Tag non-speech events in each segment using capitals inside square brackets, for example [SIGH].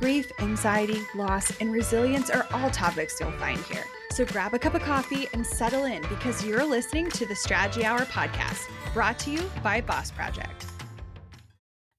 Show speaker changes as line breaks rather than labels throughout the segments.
Grief, anxiety, loss, and resilience are all topics you'll find here. So grab a cup of coffee and settle in because you're listening to the Strategy Hour podcast, brought to you by Boss Project.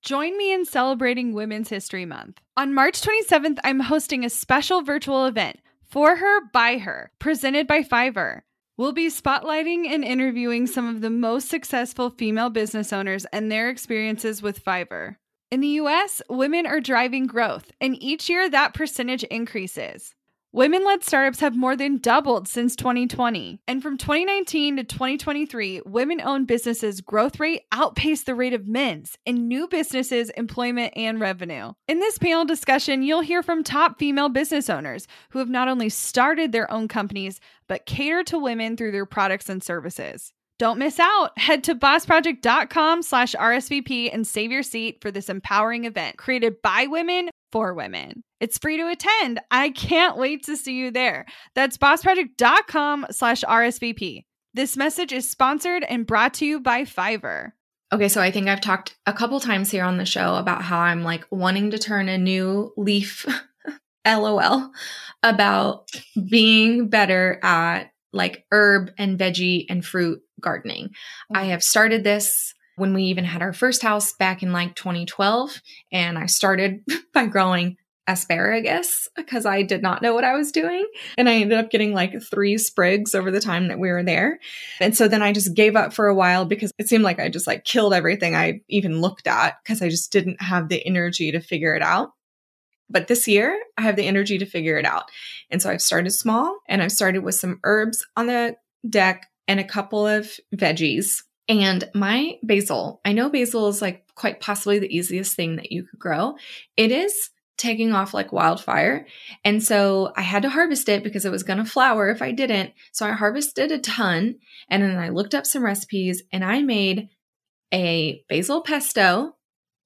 Join me in celebrating Women's History Month. On March 27th, I'm hosting a special virtual event, For Her, By Her, presented by Fiverr. We'll be spotlighting and interviewing some of the most successful female business owners and their experiences with Fiverr. In the US, women are driving growth, and each year that percentage increases. Women led startups have more than doubled since 2020. And from 2019 to 2023, women owned businesses' growth rate outpaced the rate of men's in new businesses, employment, and revenue. In this panel discussion, you'll hear from top female business owners who have not only started their own companies, but cater to women through their products and services. Don't miss out. Head to bossproject.com slash RSVP and save your seat for this empowering event created by women for women. It's free to attend. I can't wait to see you there. That's bossproject.com slash RSVP. This message is sponsored and brought to you by Fiverr.
Okay, so I think I've talked a couple times here on the show about how I'm like wanting to turn a new leaf, [LAUGHS] lol, about being better at like herb and veggie and fruit gardening. Mm-hmm. I have started this when we even had our first house back in like 2012. And I started [LAUGHS] by growing asparagus because I did not know what I was doing. And I ended up getting like three sprigs over the time that we were there. And so then I just gave up for a while because it seemed like I just like killed everything I even looked at because I just didn't have the energy to figure it out. But this year, I have the energy to figure it out. And so I've started small and I've started with some herbs on the deck and a couple of veggies and my basil, I know basil is like quite possibly the easiest thing that you could grow. It is taking off like wildfire. And so I had to harvest it because it was going to flower if I didn't. So I harvested a ton and then I looked up some recipes and I made a basil pesto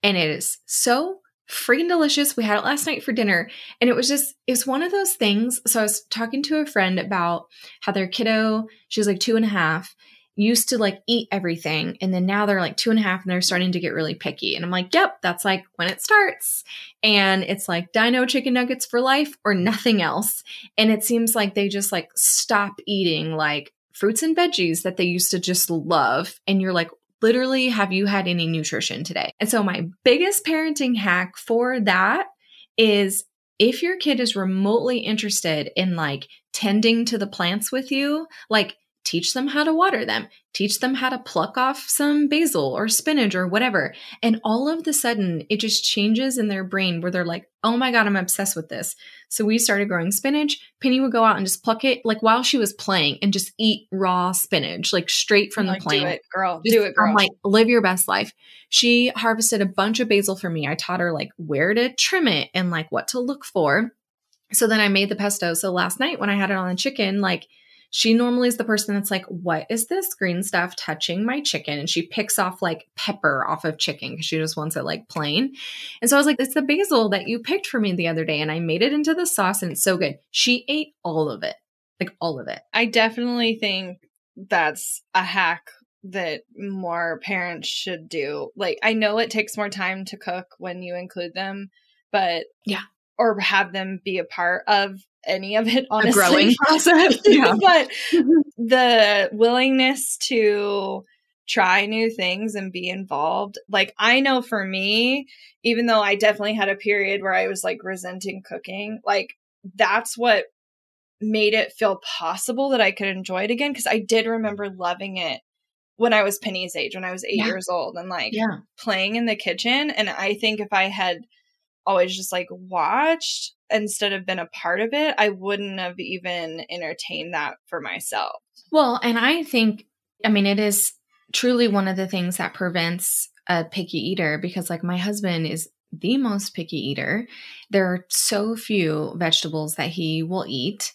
and it is so freaking delicious. We had it last night for dinner and it was just, it's one of those things. So I was talking to a friend about how their kiddo, she was like two and a half used to like eat everything and then now they're like two and a half and they're starting to get really picky. And I'm like, yep, that's like when it starts. And it's like dino chicken nuggets for life or nothing else. And it seems like they just like stop eating like fruits and veggies that they used to just love. And you're like, literally, have you had any nutrition today? And so my biggest parenting hack for that is if your kid is remotely interested in like tending to the plants with you, like teach them how to water them, teach them how to pluck off some basil or spinach or whatever. And all of the sudden, it just changes in their brain where they're like, oh my God, I'm obsessed with this. So we started growing spinach. Penny would go out and just pluck it like while she was playing and just eat raw spinach, like straight from
like,
the plant.
Do it, girl. Just, do it, girl.
I'm like, live your best life. She harvested a bunch of basil for me. I taught her like where to trim it and like what to look for. So then I made the pesto. So last night when I had it on the chicken, like she normally is the person that's like, What is this green stuff touching my chicken? And she picks off like pepper off of chicken because she just wants it like plain. And so I was like, It's the basil that you picked for me the other day. And I made it into the sauce and it's so good. She ate all of it, like all of it.
I definitely think that's a hack that more parents should do. Like, I know it takes more time to cook when you include them, but
yeah,
or have them be a part of any of it honestly.
A growing [LAUGHS] process. yeah. [LAUGHS]
but the willingness to try new things and be involved. Like I know for me, even though I definitely had a period where I was like resenting cooking, like that's what made it feel possible that I could enjoy it again because I did remember loving it when I was Penny's age, when I was 8 yeah. years old and like
yeah.
playing in the kitchen and I think if I had always just like watched instead of been a part of it, I wouldn't have even entertained that for myself.
Well, and I think, I mean, it is truly one of the things that prevents a picky eater because, like, my husband is the most picky eater. There are so few vegetables that he will eat.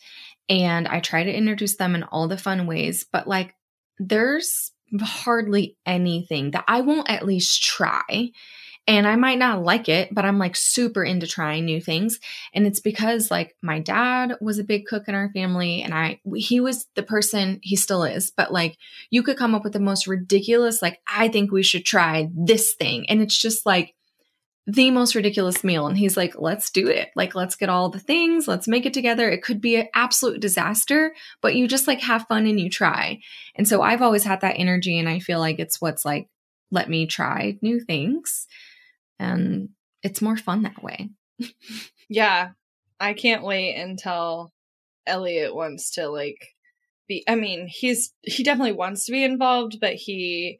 and I try to introduce them in all the fun ways, but like there's hardly anything that I won't at least try. And I might not like it, but I'm like super into trying new things. And it's because like my dad was a big cook in our family and I, he was the person, he still is, but like you could come up with the most ridiculous, like, I think we should try this thing. And it's just like, the most ridiculous meal. And he's like, let's do it. Like, let's get all the things, let's make it together. It could be an absolute disaster, but you just like have fun and you try. And so I've always had that energy. And I feel like it's what's like, let me try new things. And it's more fun that way. [LAUGHS]
yeah. I can't wait until Elliot wants to like be, I mean, he's, he definitely wants to be involved, but he,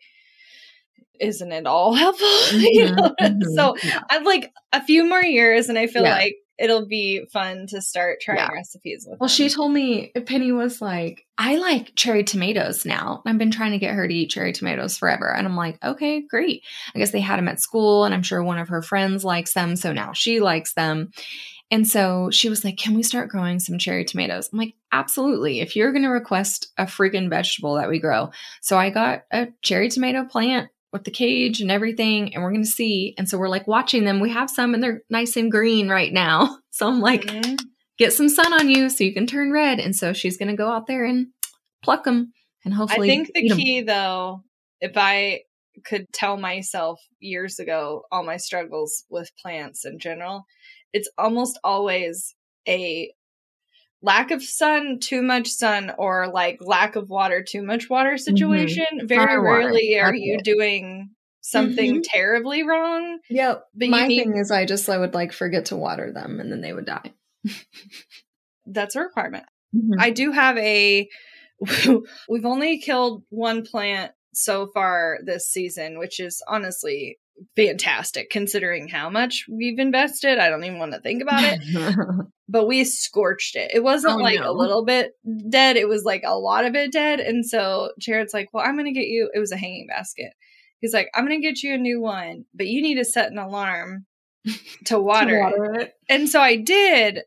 isn't at all [LAUGHS] helpful. Mm-hmm, you know? mm-hmm, so yeah. I've like a few more years and I feel yeah. like it'll be fun to start trying yeah. recipes with.
Well, them. she told me Penny was like, I like cherry tomatoes now. I've been trying to get her to eat cherry tomatoes forever. And I'm like, okay, great. I guess they had them at school and I'm sure one of her friends likes them. So now she likes them. And so she was like, Can we start growing some cherry tomatoes? I'm like, Absolutely. If you're going to request a freaking vegetable that we grow. So I got a cherry tomato plant with the cage and everything and we're going to see. And so we're like watching them. We have some and they're nice and green right now. [LAUGHS] So i'm like mm-hmm. get some sun on you so you can turn red. And so she's going to go out there and pluck them and hopefully
i think the key though if i could tell myself years ago all my struggles with plants in general it's almost always a lack of sun, too much sun, or like lack of water, too much water mm-hmm. situation. Mm-hmm. Very rarely are you doing something mm-hmm. terribly wrong.
Yep. But my need- thing is, I just I would like forget to water them, and then they would die.
That's a requirement. Mm-hmm. I do have a. [LAUGHS] we've only killed one plant so far this season, which is honestly fantastic considering how much we've invested. I don't even want to think about it. [LAUGHS] but we scorched it. It wasn't oh, like no. a little bit dead, it was like a lot of it dead. And so Jared's like, Well, I'm going to get you, it was a hanging basket. He's like, I'm going to get you a new one, but you need to set an alarm [LAUGHS] to water, to water it. it. And so I did.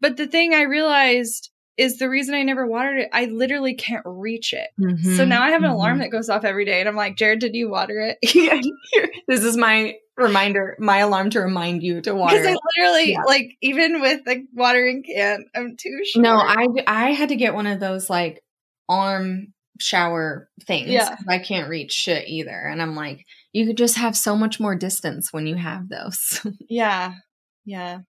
But the thing I realized is the reason I never watered it. I literally can't reach it. Mm-hmm, so now I have an mm-hmm. alarm that goes off every day. And I'm like, Jared, did you water it? [LAUGHS]
this is my reminder, my alarm to remind you to water.
Because I literally, yeah. like, even with the watering can, I'm too short.
No, I, I had to get one of those, like, arm shower things. Yeah. I can't reach shit either. And I'm like, you could just have so much more distance when you have those. [LAUGHS]
yeah. Yeah.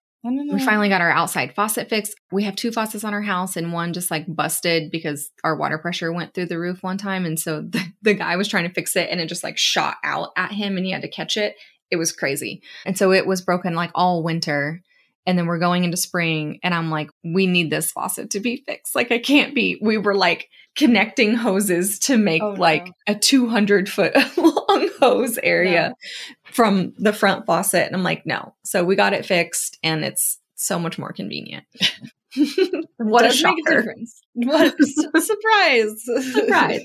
We finally got our outside faucet fixed. We have two faucets on our house, and one just like busted because our water pressure went through the roof one time. And so the, [LAUGHS] the guy was trying to fix it, and it just like shot out at him, and he had to catch it. It was crazy. And so it was broken like all winter. And then we're going into spring, and I'm like, we need this faucet to be fixed. Like, I can't be. We were like connecting hoses to make oh, like a 200 foot [LAUGHS] long [LAUGHS] hose area from the front faucet. And I'm like, no. So we got it fixed, and it's so much more convenient. [LAUGHS]
what a shocker. A what a [LAUGHS] surprise.
surprise.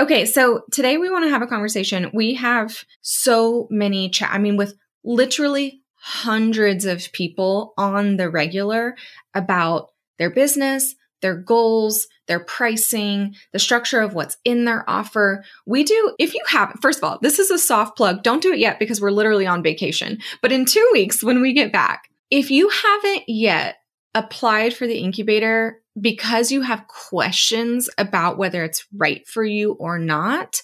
Okay, so today we want to have a conversation. We have so many chat. I mean, with literally hundreds of people on the regular about their business, their goals, their pricing, the structure of what's in their offer. We do, if you have, first of all, this is a soft plug. Don't do it yet because we're literally on vacation. But in two weeks, when we get back, if you haven't yet applied for the incubator because you have questions about whether it's right for you or not,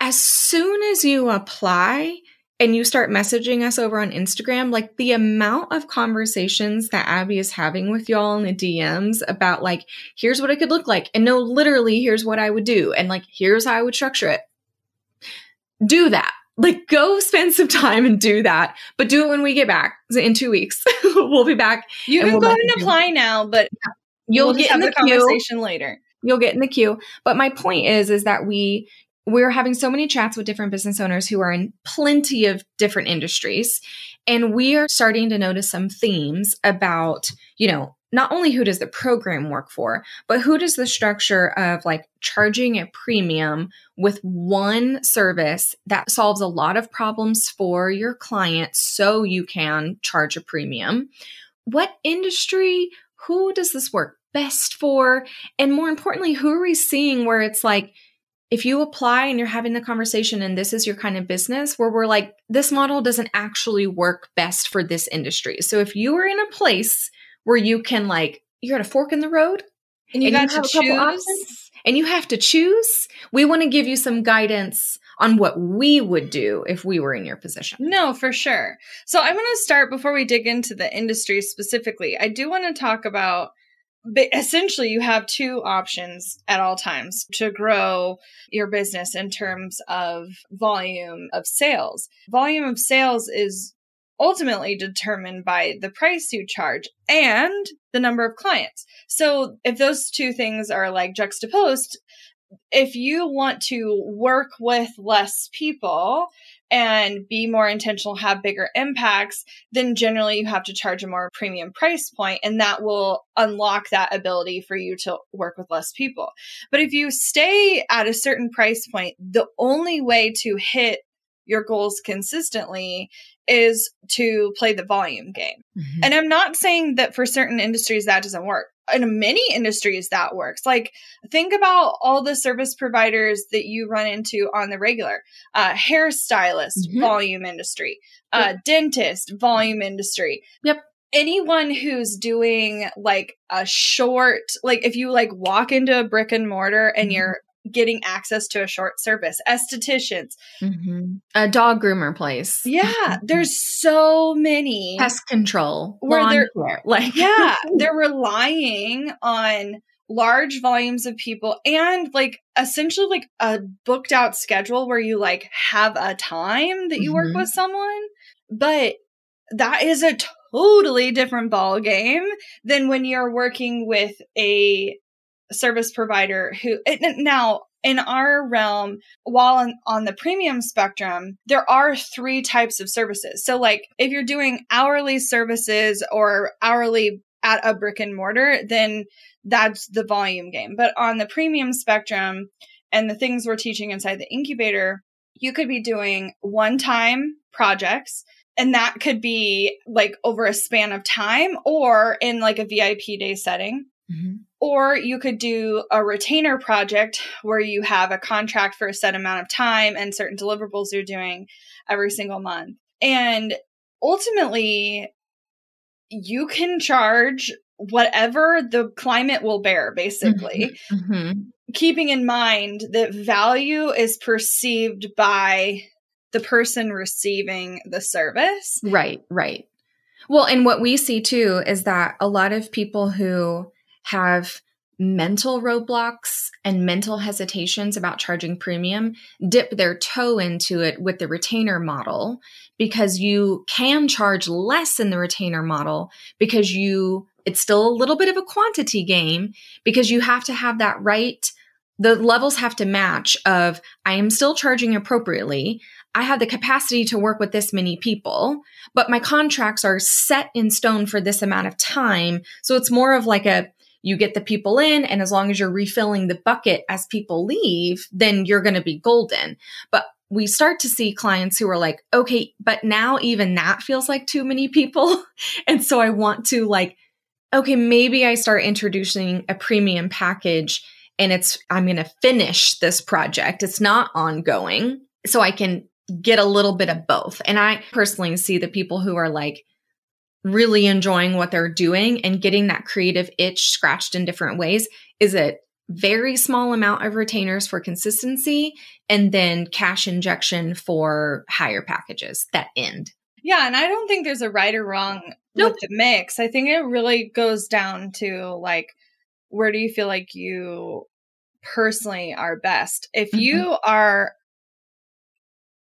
as soon as you apply, and you start messaging us over on Instagram, like the amount of conversations that Abby is having with y'all in the DMs about like, here's what it could look like. And no, literally, here's what I would do. And like, here's how I would structure it. Do that. Like, go spend some time and do that, but do it when we get back in two weeks. [LAUGHS] we'll be back.
You can we'll go and apply now, but you'll we'll get in the, the conversation later
you'll get in the queue. But my point is, is that we we're having so many chats with different business owners who are in plenty of different industries. And we are starting to notice some themes about, you know, not only who does the program work for, but who does the structure of like charging a premium with one service that solves a lot of problems for your client so you can charge a premium. What industry, who does this work best for? And more importantly, who are we seeing where it's like, if you apply and you're having the conversation and this is your kind of business where we're like, this model doesn't actually work best for this industry. So if you are in a place where you can like, you're at a fork in the road
and you
and
got to choose
options, and you have to choose, we want to give you some guidance on what we would do if we were in your position.
No, for sure. So I'm going to start before we dig into the industry specifically. I do want to talk about but essentially you have two options at all times to grow your business in terms of volume of sales. Volume of sales is ultimately determined by the price you charge and the number of clients. So if those two things are like juxtaposed, if you want to work with less people and be more intentional, have bigger impacts, then generally you have to charge a more premium price point, and that will unlock that ability for you to work with less people. But if you stay at a certain price point, the only way to hit your goals consistently is to play the volume game. Mm-hmm. And I'm not saying that for certain industries that doesn't work in many industries that works. Like think about all the service providers that you run into on the regular. Uh, hairstylist, mm-hmm. volume industry. Uh, yep. dentist, volume industry.
Yep.
Anyone who's doing like a short, like if you like walk into a brick and mortar and mm-hmm. you're getting access to a short service estheticians
mm-hmm. a dog groomer place
yeah there's so many
pest control where they're care. [LAUGHS]
like yeah they're relying on large volumes of people and like essentially like a booked out schedule where you like have a time that you mm-hmm. work with someone but that is a totally different ball game than when you're working with a service provider who now in our realm while on, on the premium spectrum there are three types of services. So like if you're doing hourly services or hourly at a brick and mortar then that's the volume game. But on the premium spectrum and the things we're teaching inside the incubator you could be doing one time projects and that could be like over a span of time or in like a vip day setting. Mm-hmm. Or you could do a retainer project where you have a contract for a set amount of time and certain deliverables you're doing every single month. And ultimately, you can charge whatever the climate will bear, basically. Mm-hmm. Mm-hmm. Keeping in mind that value is perceived by the person receiving the service.
Right, right. Well, and what we see too is that a lot of people who have mental roadblocks and mental hesitations about charging premium dip their toe into it with the retainer model because you can charge less in the retainer model because you it's still a little bit of a quantity game because you have to have that right the levels have to match of i am still charging appropriately. I have the capacity to work with this many people but my contracts are set in stone for this amount of time. So it's more of like a you get the people in and as long as you're refilling the bucket as people leave then you're going to be golden. But we start to see clients who are like okay but now even that feels like too many people. [LAUGHS] And so i want to like okay maybe i start introducing a premium package and it's i'm going to finish this project. It's not ongoing. So i can get a little bit of both. And i personally see the people who are like really enjoying what they're doing and getting that creative itch scratched in different ways is a very small amount of retainers for consistency and then cash injection for higher packages that end.
Yeah, and I don't think there's a right or wrong nope. with the mix. I think it really goes down to like where do you feel like you personally are best? If mm-hmm. you are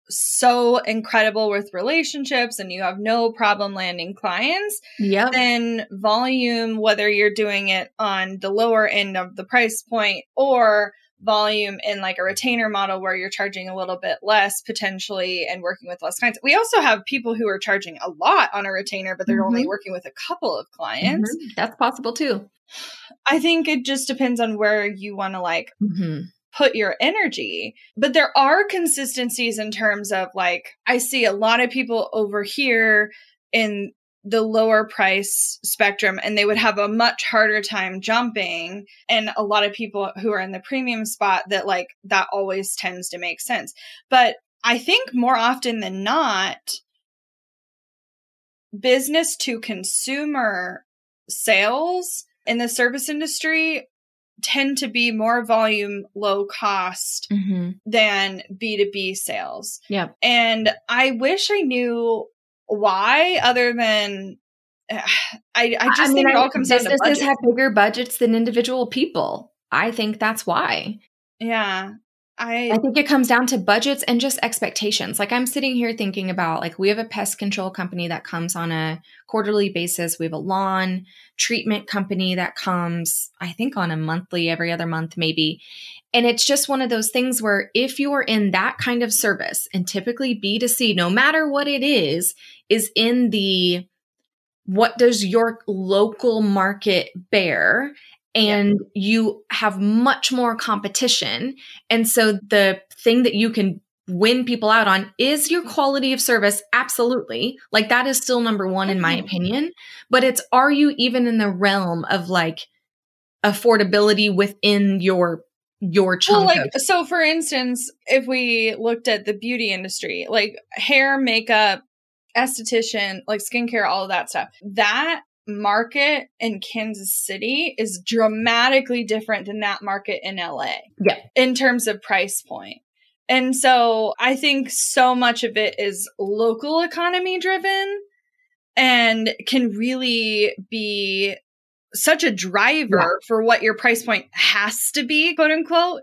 so incredible with relationships and you have no problem landing clients,
yeah,
then volume, whether you're doing it on the lower end of the price point or volume in like a retainer model where you're charging a little bit less potentially and working with less clients. We also have people who are charging a lot on a retainer, but they're mm-hmm. only working with a couple of clients.
Mm-hmm. That's possible too.
I think it just depends on where you want to like mm-hmm put your energy. But there are consistencies in terms of like, I see a lot of people over here in the lower price spectrum and they would have a much harder time jumping and a lot of people who are in the premium spot that like that always tends to make sense but i think more often than not business to consumer sales in the service industry tend to be more volume, low cost mm-hmm. than B2B sales.
Yeah.
And I wish I knew why other than I, I just I mean, think it all comes down to businesses
have bigger budgets than individual people. I think that's why.
Yeah. I,
I think it comes down to budgets and just expectations. Like I'm sitting here thinking about like we have a pest control company that comes on a quarterly basis. We have a lawn treatment company that comes, I think, on a monthly, every other month, maybe. And it's just one of those things where if you're in that kind of service, and typically B2C, no matter what it is, is in the what does your local market bear? And yeah. you have much more competition. And so the thing that you can win people out on is your quality of service. Absolutely. Like that is still number one in my mm-hmm. opinion. But it's are you even in the realm of like affordability within your your chunk
well, like of- so for instance if we looked at the beauty industry like hair makeup esthetician like skincare all of that stuff that market in Kansas City is dramatically different than that market in LA.
Yeah.
In terms of price point. And so I think so much of it is local economy driven and can really be such a driver yeah. for what your price point has to be, quote unquote.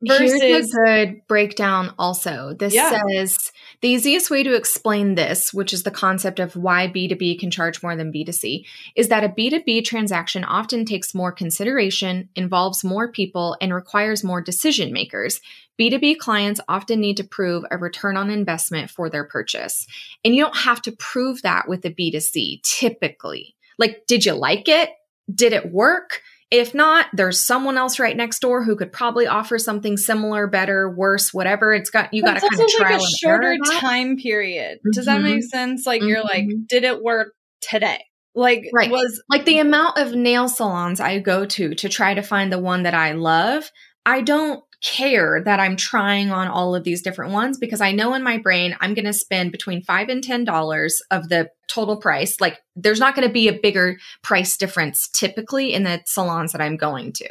Versus Here's a good breakdown also. This yeah. says the easiest way to explain this, which is the concept of why B2B can charge more than B2C, is that a B2B transaction often takes more consideration, involves more people, and requires more decision makers. B2B clients often need to prove a return on investment for their purchase. And you don't have to prove that with a B2C typically. Like, did you like it? Did it work? If not, there's someone else right next door who could probably offer something similar, better, worse, whatever. It's got you got to kind of trial like a
shorter time period. Does mm-hmm. that make sense? Like mm-hmm. you're like, mm-hmm. did it work today? Like right. was
like the amount of nail salons I go to to try to find the one that I love. I don't care that I'm trying on all of these different ones because I know in my brain I'm going to spend between five and ten dollars of the total price. Like there's not going to be a bigger price difference typically in the salons that I'm going to.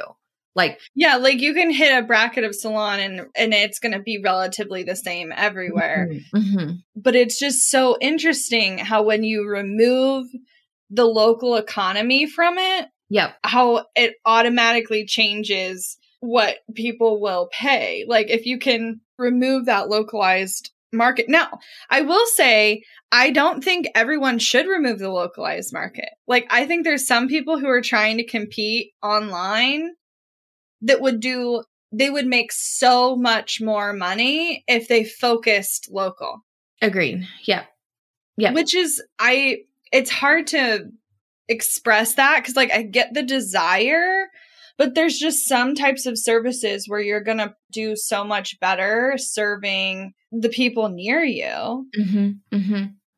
Like
yeah, like you can hit a bracket of salon and and it's going to be relatively the same everywhere. Mm-hmm, mm-hmm. But it's just so interesting how when you remove the local economy from it,
yep,
how it automatically changes what people will pay. Like if you can remove that localized market. Now, I will say I don't think everyone should remove the localized market. Like I think there's some people who are trying to compete online that would do they would make so much more money if they focused local.
Agreed. Yeah. Yeah.
Which is I it's hard to express that cuz like I get the desire but there's just some types of services where you're going to do so much better serving the people near you.
Mm-hmm, mm-hmm.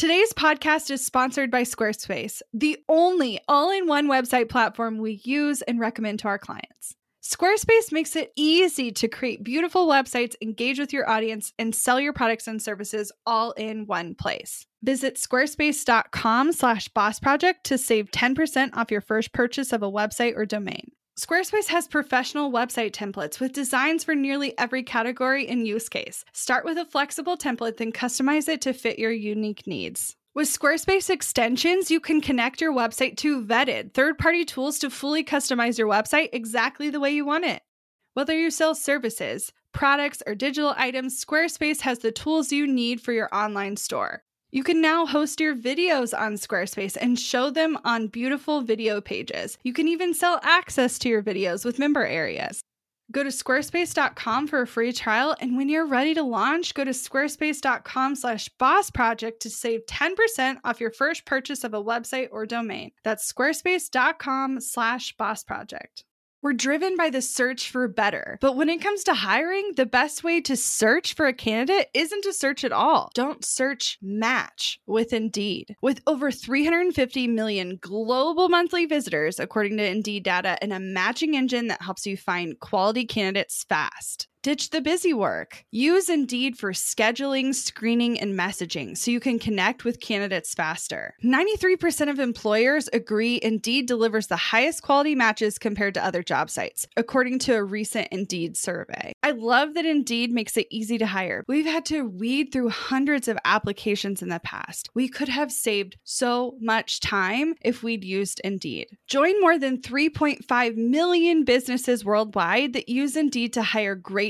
Today's podcast is sponsored by Squarespace, the only all in one website platform we use and recommend to our clients. Squarespace makes it easy to create beautiful websites, engage with your audience, and sell your products and services all in one place. Visit squarespace.com slash boss project to save 10% off your first purchase of a website or domain. Squarespace has professional website templates with designs for nearly every category and use case. Start with a flexible template, then customize it to fit your unique needs. With Squarespace extensions, you can connect your website to vetted third party tools to fully customize your website exactly the way you want it. Whether you sell services, products, or digital items, Squarespace has the tools you need for your online store. You can now host your videos on Squarespace and show them on beautiful video pages. You can even sell access to your videos with member areas. Go to squarespace.com for a free trial, and when you're ready to launch, go to squarespace.com slash boss project to save 10% off your first purchase of a website or domain. That's squarespace.com slash boss project. We're driven by the search for better. But when it comes to hiring, the best way to search for a candidate isn't to search at all. Don't search, match with Indeed. With over 350 million global monthly visitors, according to Indeed data, and a matching engine that helps you find quality candidates fast. Ditch the busy work. Use Indeed for scheduling, screening, and messaging so you can connect with candidates faster. 93% of employers agree Indeed delivers the highest quality matches compared to other job sites, according to a recent Indeed survey. I love that Indeed makes it easy to hire. We've had to weed through hundreds of applications in the past. We could have saved so much time if we'd used Indeed. Join more than 3.5 million businesses worldwide that use Indeed to hire great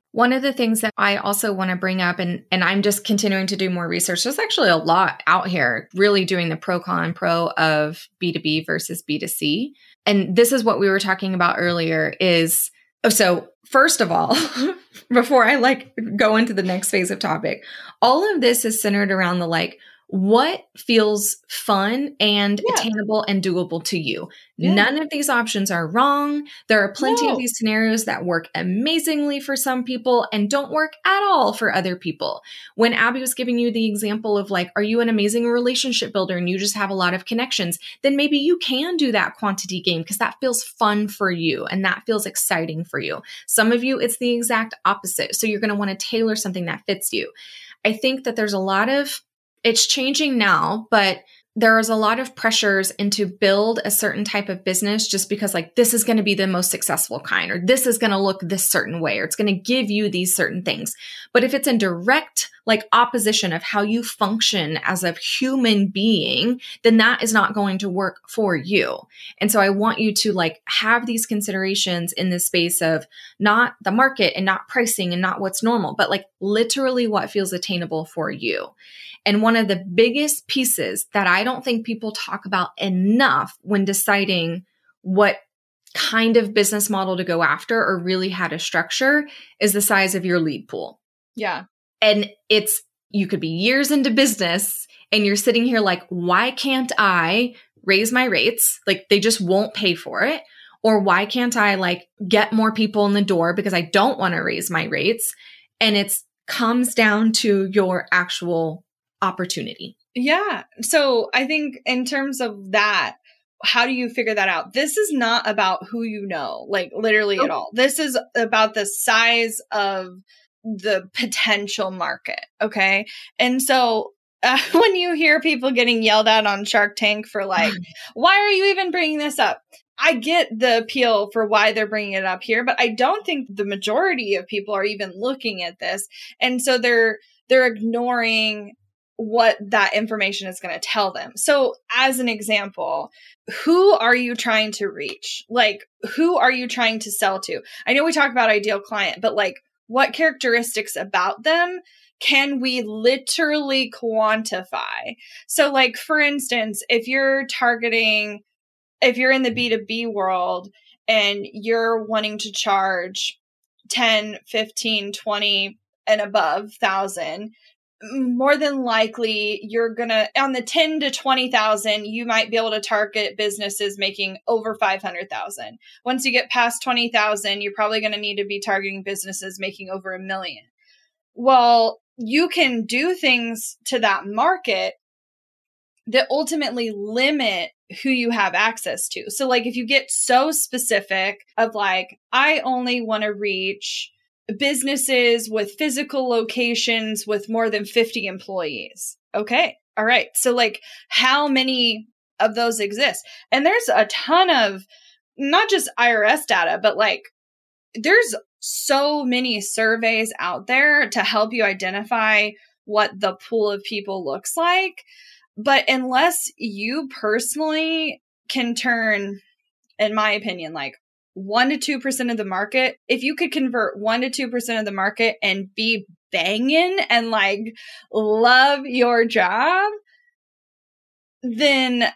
One of the things that I also want to bring up, and, and I'm just continuing to do more research, there's actually a lot out here really doing the pro con pro of B2B versus B2C. And this is what we were talking about earlier is oh, so first of all, [LAUGHS] before I like go into the next phase of topic, all of this is centered around the like, what feels fun and yeah. attainable and doable to you. Yeah. None of these options are wrong. There are plenty no. of these scenarios that work amazingly for some people and don't work at all for other people. When Abby was giving you the example of like, are you an amazing relationship builder and you just have a lot of connections? Then maybe you can do that quantity game because that feels fun for you and that feels exciting for you. Some of you, it's the exact opposite. So you're going to want to tailor something that fits you. I think that there's a lot of it's changing now, but there is a lot of pressures into build a certain type of business just because like this is going to be the most successful kind or this is going to look this certain way or it's going to give you these certain things. But if it's in direct like opposition of how you function as a human being then that is not going to work for you and so i want you to like have these considerations in the space of not the market and not pricing and not what's normal but like literally what feels attainable for you and one of the biggest pieces that I don't think people talk about enough when deciding what kind of business model to go after or really how to structure is the size of your lead pool.
Yeah.
And it's, you could be years into business and you're sitting here like, why can't I raise my rates? Like they just won't pay for it. Or why can't I like get more people in the door because I don't want to raise my rates? And it's comes down to your actual opportunity.
Yeah. So I think in terms of that, how do you figure that out? This is not about who you know, like literally at all. This is about the size of the potential market. Okay. And so uh, [LAUGHS] when you hear people getting yelled at on Shark Tank for like, [SIGHS] why are you even bringing this up? I get the appeal for why they're bringing it up here, but I don't think the majority of people are even looking at this. And so they're, they're ignoring what that information is going to tell them. So, as an example, who are you trying to reach? Like, who are you trying to sell to? I know we talk about ideal client, but like, what characteristics about them can we literally quantify? So, like, for instance, if you're targeting, if you're in the B2B world and you're wanting to charge 10, 15, 20, and above thousand, more than likely you're gonna on the 10 to 20,000 you might be able to target businesses making over 500,000. Once you get past 20,000 you're probably going to need to be targeting businesses making over a million. Well, you can do things to that market that ultimately limit who you have access to. So like if you get so specific of like I only want to reach businesses with physical locations with more than 50 employees. Okay. All right. So, like, how many of those exist? And there's a ton of not just IRS data, but like, there's so many surveys out there to help you identify what the pool of people looks like. But unless you personally can turn, in my opinion, like 1 to 2% of the market, if you could convert 1 to 2% of the market and be banging and like love your job, then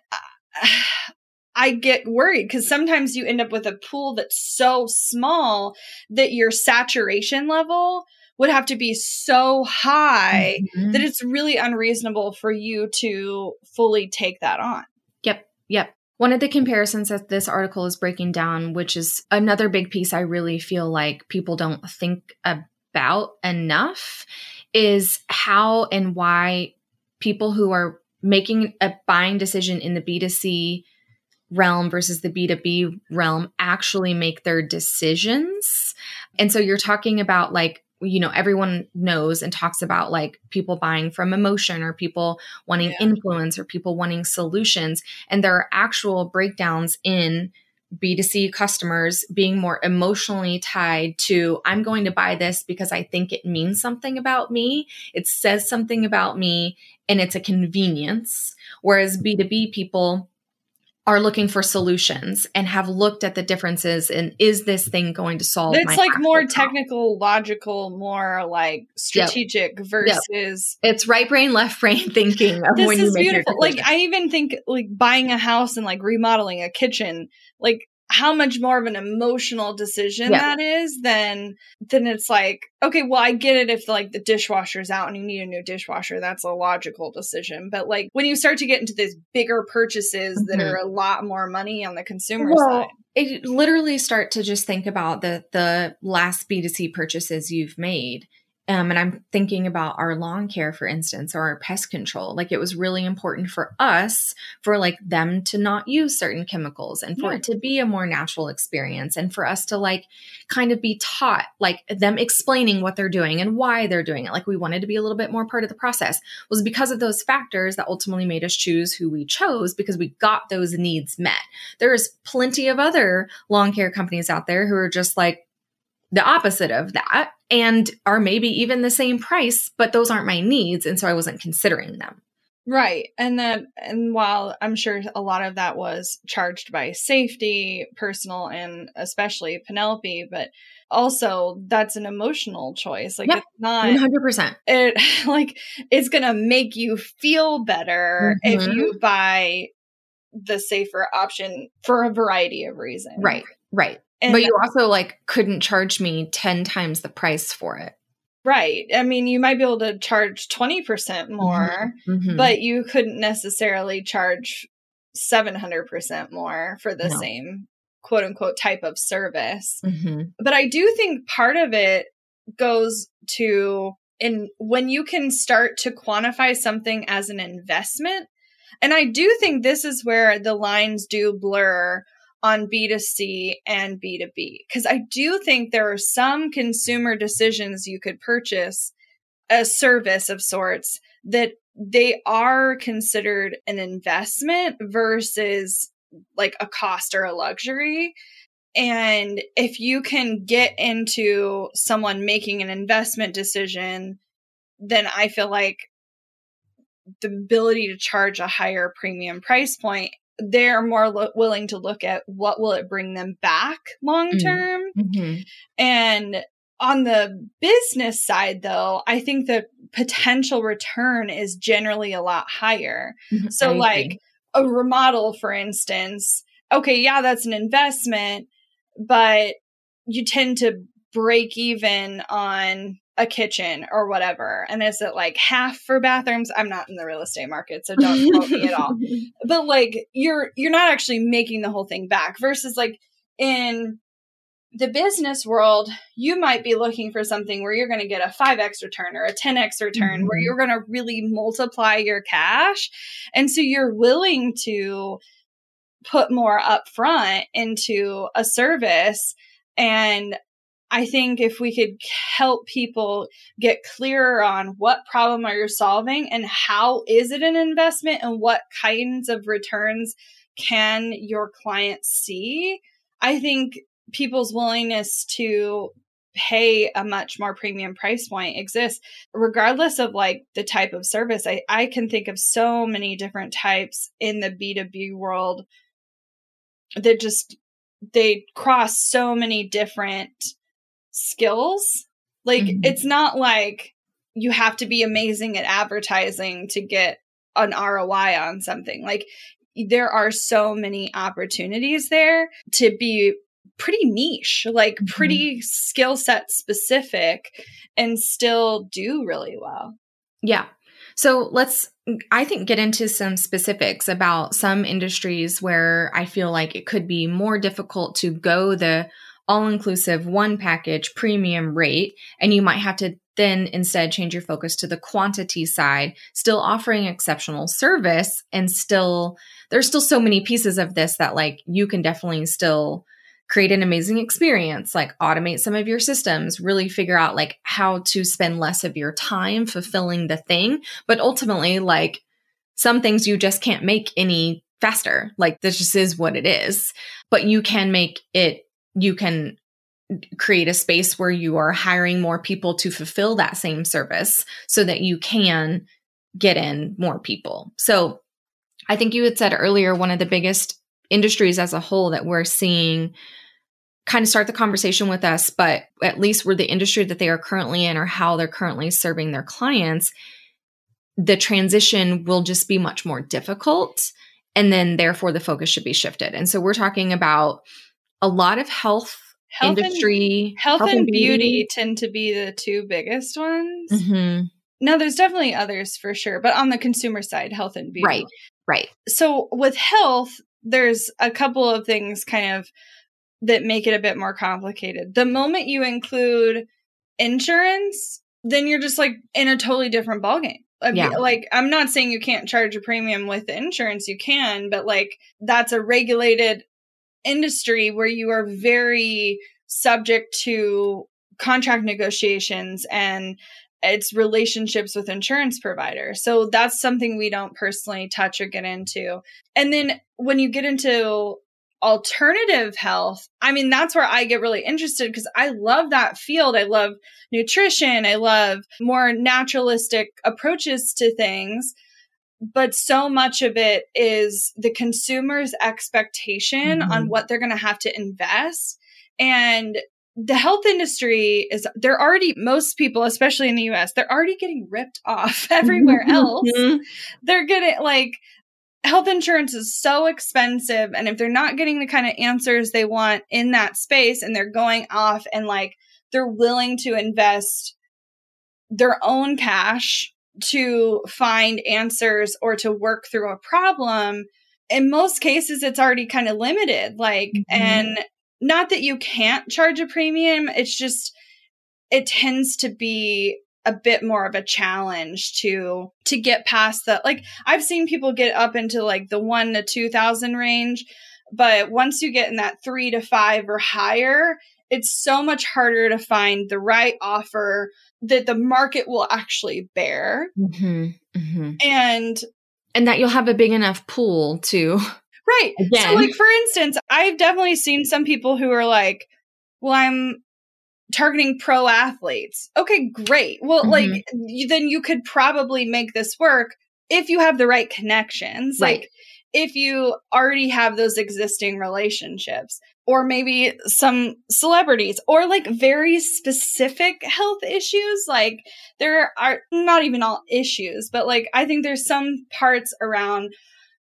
I get worried because sometimes you end up with a pool that's so small that your saturation level would have to be so high mm-hmm. that it's really unreasonable for you to fully take that on.
Yep. Yep. One of the comparisons that this article is breaking down, which is another big piece I really feel like people don't think about enough, is how and why people who are making a buying decision in the B2C realm versus the B2B realm actually make their decisions. And so you're talking about like you know everyone knows and talks about like people buying from emotion or people wanting yeah. influence or people wanting solutions. And there are actual breakdowns in B2C customers being more emotionally tied to I'm going to buy this because I think it means something about me. It says something about me and it's a convenience. Whereas B2B people are looking for solutions and have looked at the differences and is this thing going to solve
it's like more problem? technical logical more like strategic yep. versus
yep. it's right brain left brain [LAUGHS] thinking
this is beautiful like i even think like buying a house and like remodeling a kitchen like how much more of an emotional decision yeah. that is than then it's like okay well i get it if like the dishwasher's out and you need a new dishwasher that's a logical decision but like when you start to get into these bigger purchases mm-hmm. that are a lot more money on the consumer well, side
it literally start to just think about the the last b2c purchases you've made um, and I'm thinking about our lawn care, for instance, or our pest control. Like it was really important for us for like them to not use certain chemicals and for yeah. it to be a more natural experience and for us to like kind of be taught, like them explaining what they're doing and why they're doing it. Like we wanted to be a little bit more part of the process was because of those factors that ultimately made us choose who we chose because we got those needs met. There's plenty of other lawn care companies out there who are just like, the opposite of that and are maybe even the same price, but those aren't my needs. And so I wasn't considering them.
Right. And then, and while I'm sure a lot of that was charged by safety, personal, and especially Penelope, but also that's an emotional choice. Like, it's not
100%.
It, [LAUGHS] like, it's going to make you feel better mm-hmm. if you buy the safer option for a variety of reasons.
Right. Right. And but you also like couldn't charge me 10 times the price for it.
Right. I mean, you might be able to charge 20% more, mm-hmm. Mm-hmm. but you couldn't necessarily charge 700% more for the no. same quote unquote type of service. Mm-hmm. But I do think part of it goes to in when you can start to quantify something as an investment. And I do think this is where the lines do blur on B2C and B2B. Because I do think there are some consumer decisions you could purchase a service of sorts that they are considered an investment versus like a cost or a luxury. And if you can get into someone making an investment decision, then I feel like the ability to charge a higher premium price point they're more lo- willing to look at what will it bring them back long
Mm.
term
Mhm.
and on the business side though i think the potential return is generally a lot higher
Mhm.
so
I agree.
like a remodel for instance okay yeah that's an investment but you tend to break even on a kitchen or whatever and is it like half for bathrooms i'm not in the real estate market so don't [LAUGHS] quote me at all but like you're you're not actually making the whole thing back versus like in the business world you might be looking for something where you're going to get a 5x return or a 10x return where
Mhm.
you're going to really multiply your cash and so you're willing to put more upfront into a service and I think if we could help people get clearer on what problem are you solving and how is it an investment and what kinds of returns can your clients see, I think people's willingness to pay a much more premium price point exists regardless of like the type of service. I, I can think of so many different types in the B2B world that just they cross so many different skills. Like
Mhm.
it's not like you have to be amazing at advertising to get an ROI on something. Like there are so many opportunities there to be pretty niche, like
Mhm.
pretty skill set specific and still do really well.
Yeah. So let's, I think, get into some specifics about some industries where I feel like it could be more difficult to go the all inclusive one package premium rate. And you might have to then instead change your focus to the quantity side, still offering exceptional service and still, there's still so many pieces of this that like you can definitely still create an amazing experience like automate some of your systems really figure out like how to spend less of your time fulfilling the thing but ultimately like some things you just can't make any faster like this just is what it is but you can make it you can create a space where you are hiring more people to fulfill that same service so that you can get in more people so i think you had said earlier one of the biggest industries as a whole that we're seeing kind of start the conversation with us, but at least we're the industry that they are currently in or how they're currently serving their clients, the transition will just be much more difficult. And then therefore the focus should be shifted. And so we're talking about a lot of health,
Health and,
industry,
health, and beauty, tend to be the two biggest ones.
Mhm.
No, there's definitely others for sure, but on the consumer side, health and beauty.
Right. Right.
So with health, there's a couple of things kind of that make it a bit more complicated. The moment you include insurance, then you're just like in a totally different ballgame.
Yeah.
Like, I'm not saying you can't charge a premium with insurance, you can, but like that's a regulated industry where you are very subject to contract negotiations and its relationships with insurance providers. So that's something we don't personally touch or get into. And then when you get into alternative health, I mean, that's where I get really interested because I love that field. I love nutrition. I love more naturalistic approaches to things. But so much of it is the consumer's expectation
Mhm.
on what they're going to have to invest. And the health industry is, they're already, most people, especially in the US, they're already getting ripped off [LAUGHS] everywhere else
Mhm.
they're getting like health insurance is so expensive and if they're not getting the kind of answers they want in that space and they're going off and like they're willing to invest their own cash to find answers or to work through a problem in most cases it's already kind of limited like
Mhm.
and not that you can't charge a premium it's just it tends to be a bit more of a challenge to to get past that like I've seen people get up into like the 1 to 2000 range but once you get in that 3 to 5 or higher it's so much harder to find the right offer that the market will actually bear
Mhm. Mhm.
and
And that you'll have a big enough pool to [LAUGHS]
right so like for instance I've definitely seen some people who are like well I'm targeting pro athletes okay great well
Mhm.
like you, then you could probably make this work if you have the right connections,
Right.
like if you already have those existing relationships, or maybe some celebrities, or like very specific health issues. Like there are not even all issues, but like I think there's some parts around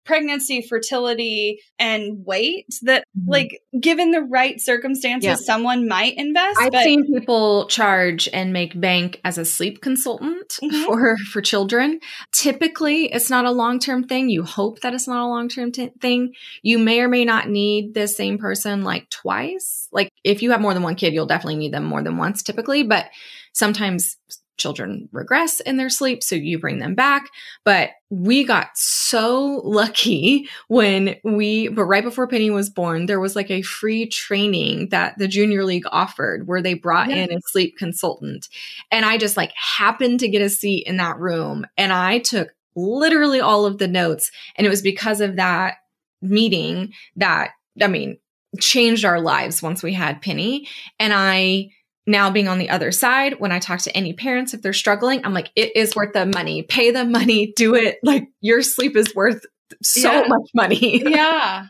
pregnancy, fertility, and weight that,
Mhm.
like, given the right circumstances,
Yeah.
someone might invest.
I've
but
seen people charge and make bank as a sleep consultant
Mhm.
for for children. Typically, it's not a long term thing. You hope that it's not a long term t- thing. You may or may not need the same person like twice. Like if you have more than one kid, you'll definitely need them more than once typically, but sometimes children regress in their sleep so you bring them back. But we got so lucky when we but right before penny was born there was like a free training that the junior league offered where they brought
Yeah.
in a sleep consultant. And i just like happened to get a seat in that room and i took literally all of the notes and it was because of that meeting that i mean changed our lives once we had penny. And i now being on the other side when i talk to any parents if they're struggling i'm like it is worth the money pay the money do it like your sleep is worth so
Yeah.
much money [LAUGHS]
yeah.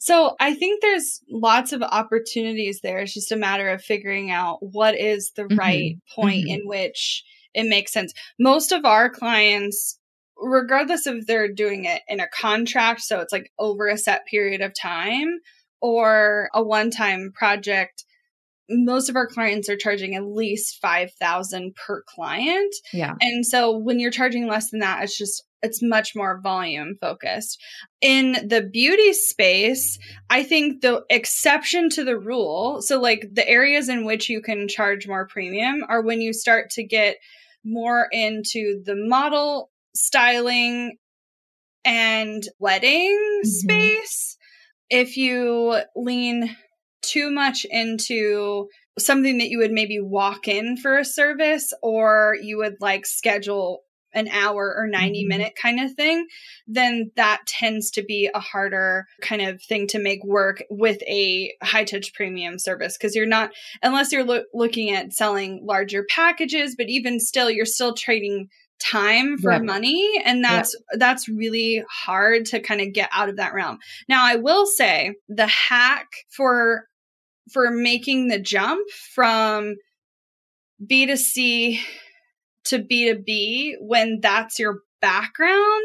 So I think there's lots of opportunities there. It's just a matter of figuring out what is the
Mhm.
right point
Mhm.
in which it makes sense. Most of our clients, regardless of they're doing it in a contract, so it's like over a set period of time, or a one time project, most of our clients are charging at least 5000 per client.
yeah
And so when you're charging less than that, it's just, it's much more volume focused. In the beauty space, I think the exception to the rule, so like the areas in which you can charge more premium are when you start to get more into the model styling and wedding
Mhm.
space. If you lean too much into something that you would maybe walk in for a service or you would like schedule an hour or 90
Mhm.
minute kind of thing, then that tends to be a harder kind of thing to make work with a high touch premium service because you're not, unless you're loo- looking at selling larger packages, but even still, you're still trading time for
Yep.
money and that's that's really hard to kind of get out of that realm now i will say the hack for for making the jump from b2c to b2b when that's your background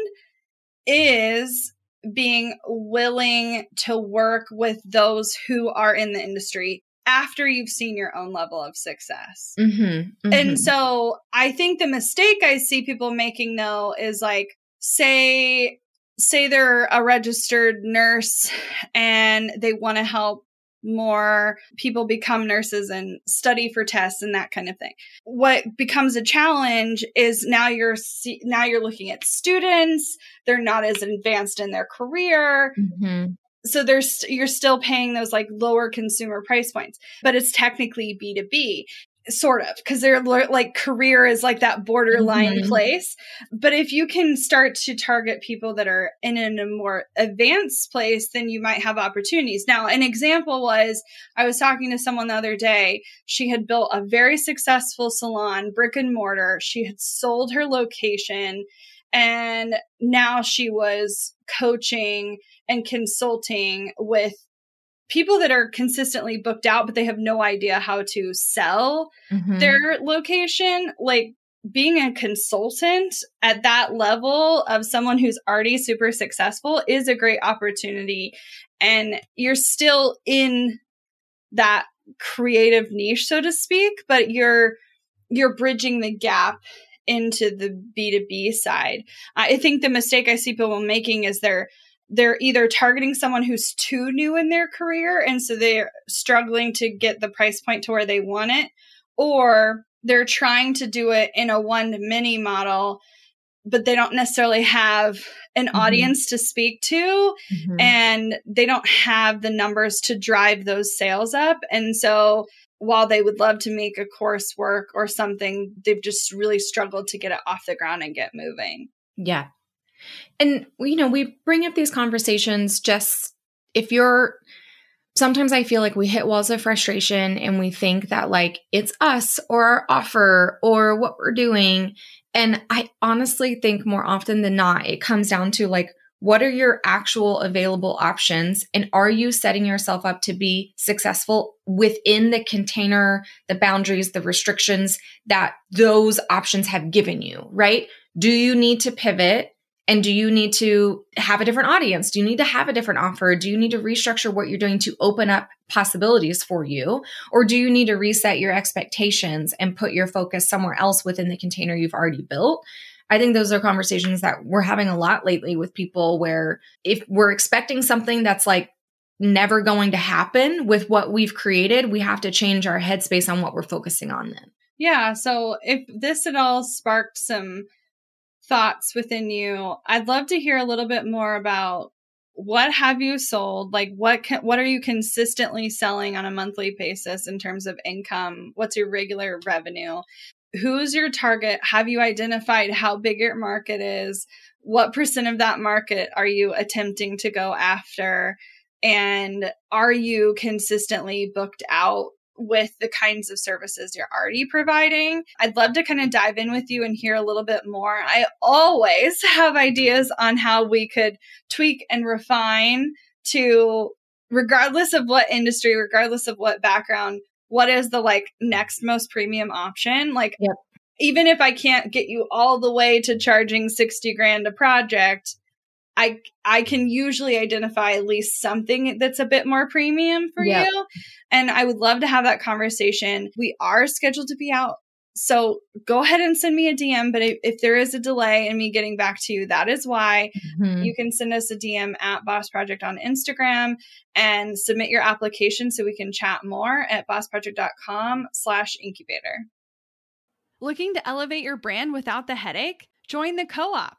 is being willing to work with those who are in the industry after you've seen your own level of success
Mhm, mhm.
and so I think the mistake I see people making though is like say say they're a registered nurse and they want to help more people become nurses and study for tests and that kind of thing. What becomes a challenge is now you're now you're looking at students, they're not as advanced in their career,
Mhm.
so there's you're still paying those like lower consumer price points but it's technically b2b sort of because they're like career is like that borderline
Mhm.
place. But if you can start to target people that are in a more advanced place then you might have opportunities. Now an example was i was talking to someone the other day. She had built a very successful salon brick and mortar. She had sold her location and now she was coaching and consulting with people that are consistently booked out, but they have no idea how to sell
Mhm.
their location. Like being a consultant at that level of someone who's already super successful is a great opportunity. And you're still in that creative niche, so to speak, but you're you're bridging the gap into the B2B side. I think the mistake I see people making is they're they're either targeting someone who's too new in their career and so they're struggling to get the price point to where they want it or they're trying to do it in a one to many model but they don't necessarily have an
Mhm.
audience to speak to
Mhm.
and they don't have the numbers to drive those sales up. And so while they would love to make a course work or something, they've just really struggled to get it off the ground and get moving.
Yeah. And, you know, we bring up these conversations just if you're, sometimes I feel like we hit walls of frustration and we think that like it's us or our offer or what we're doing. And I honestly think more often than not, it comes down to like, what are your actual available options? And are you setting yourself up to be successful within the container, the boundaries, the restrictions that those options have given you, right? Do you need to pivot? And do you need to have a different audience? Do you need to have a different offer? Do you need to restructure what you're doing to open up possibilities for you? Or do you need to reset your expectations and put your focus somewhere else within the container you've already built? I think those are conversations that we're having a lot lately with people where if we're expecting something that's like never going to happen with what we've created, we have to change our headspace on what we're focusing on then.
Yeah. So if this at all sparked some thoughts within you. I'd love to hear a little bit more about what have you sold? Like what can, what are you consistently selling on a monthly basis in terms of income? What's your regular revenue? Who's your target? Have you identified how big your market is? What percent of that market are you attempting to go after? And are you consistently booked out with the kinds of services you're already providing. I'd love to kind of dive in with you and hear a little bit more. I always [LAUGHS] have ideas on how we could tweak and refine to, regardless of what industry, regardless of what background, what is the like next most premium option? Like, yep. even if I can't get you all the way to charging 60 grand a project, I I can usually identify at least something that's a bit more premium for yep. you. And I would love to have that conversation. We are scheduled to be out. So go ahead and send me a DM. But if, if there is a delay in me getting back to you, that is why mm-hmm. you can send us a DM at Boss Project on Instagram and submit your application so we can chat more at bossproject.com slash incubator. Looking to elevate your brand without the headache? Join the co-op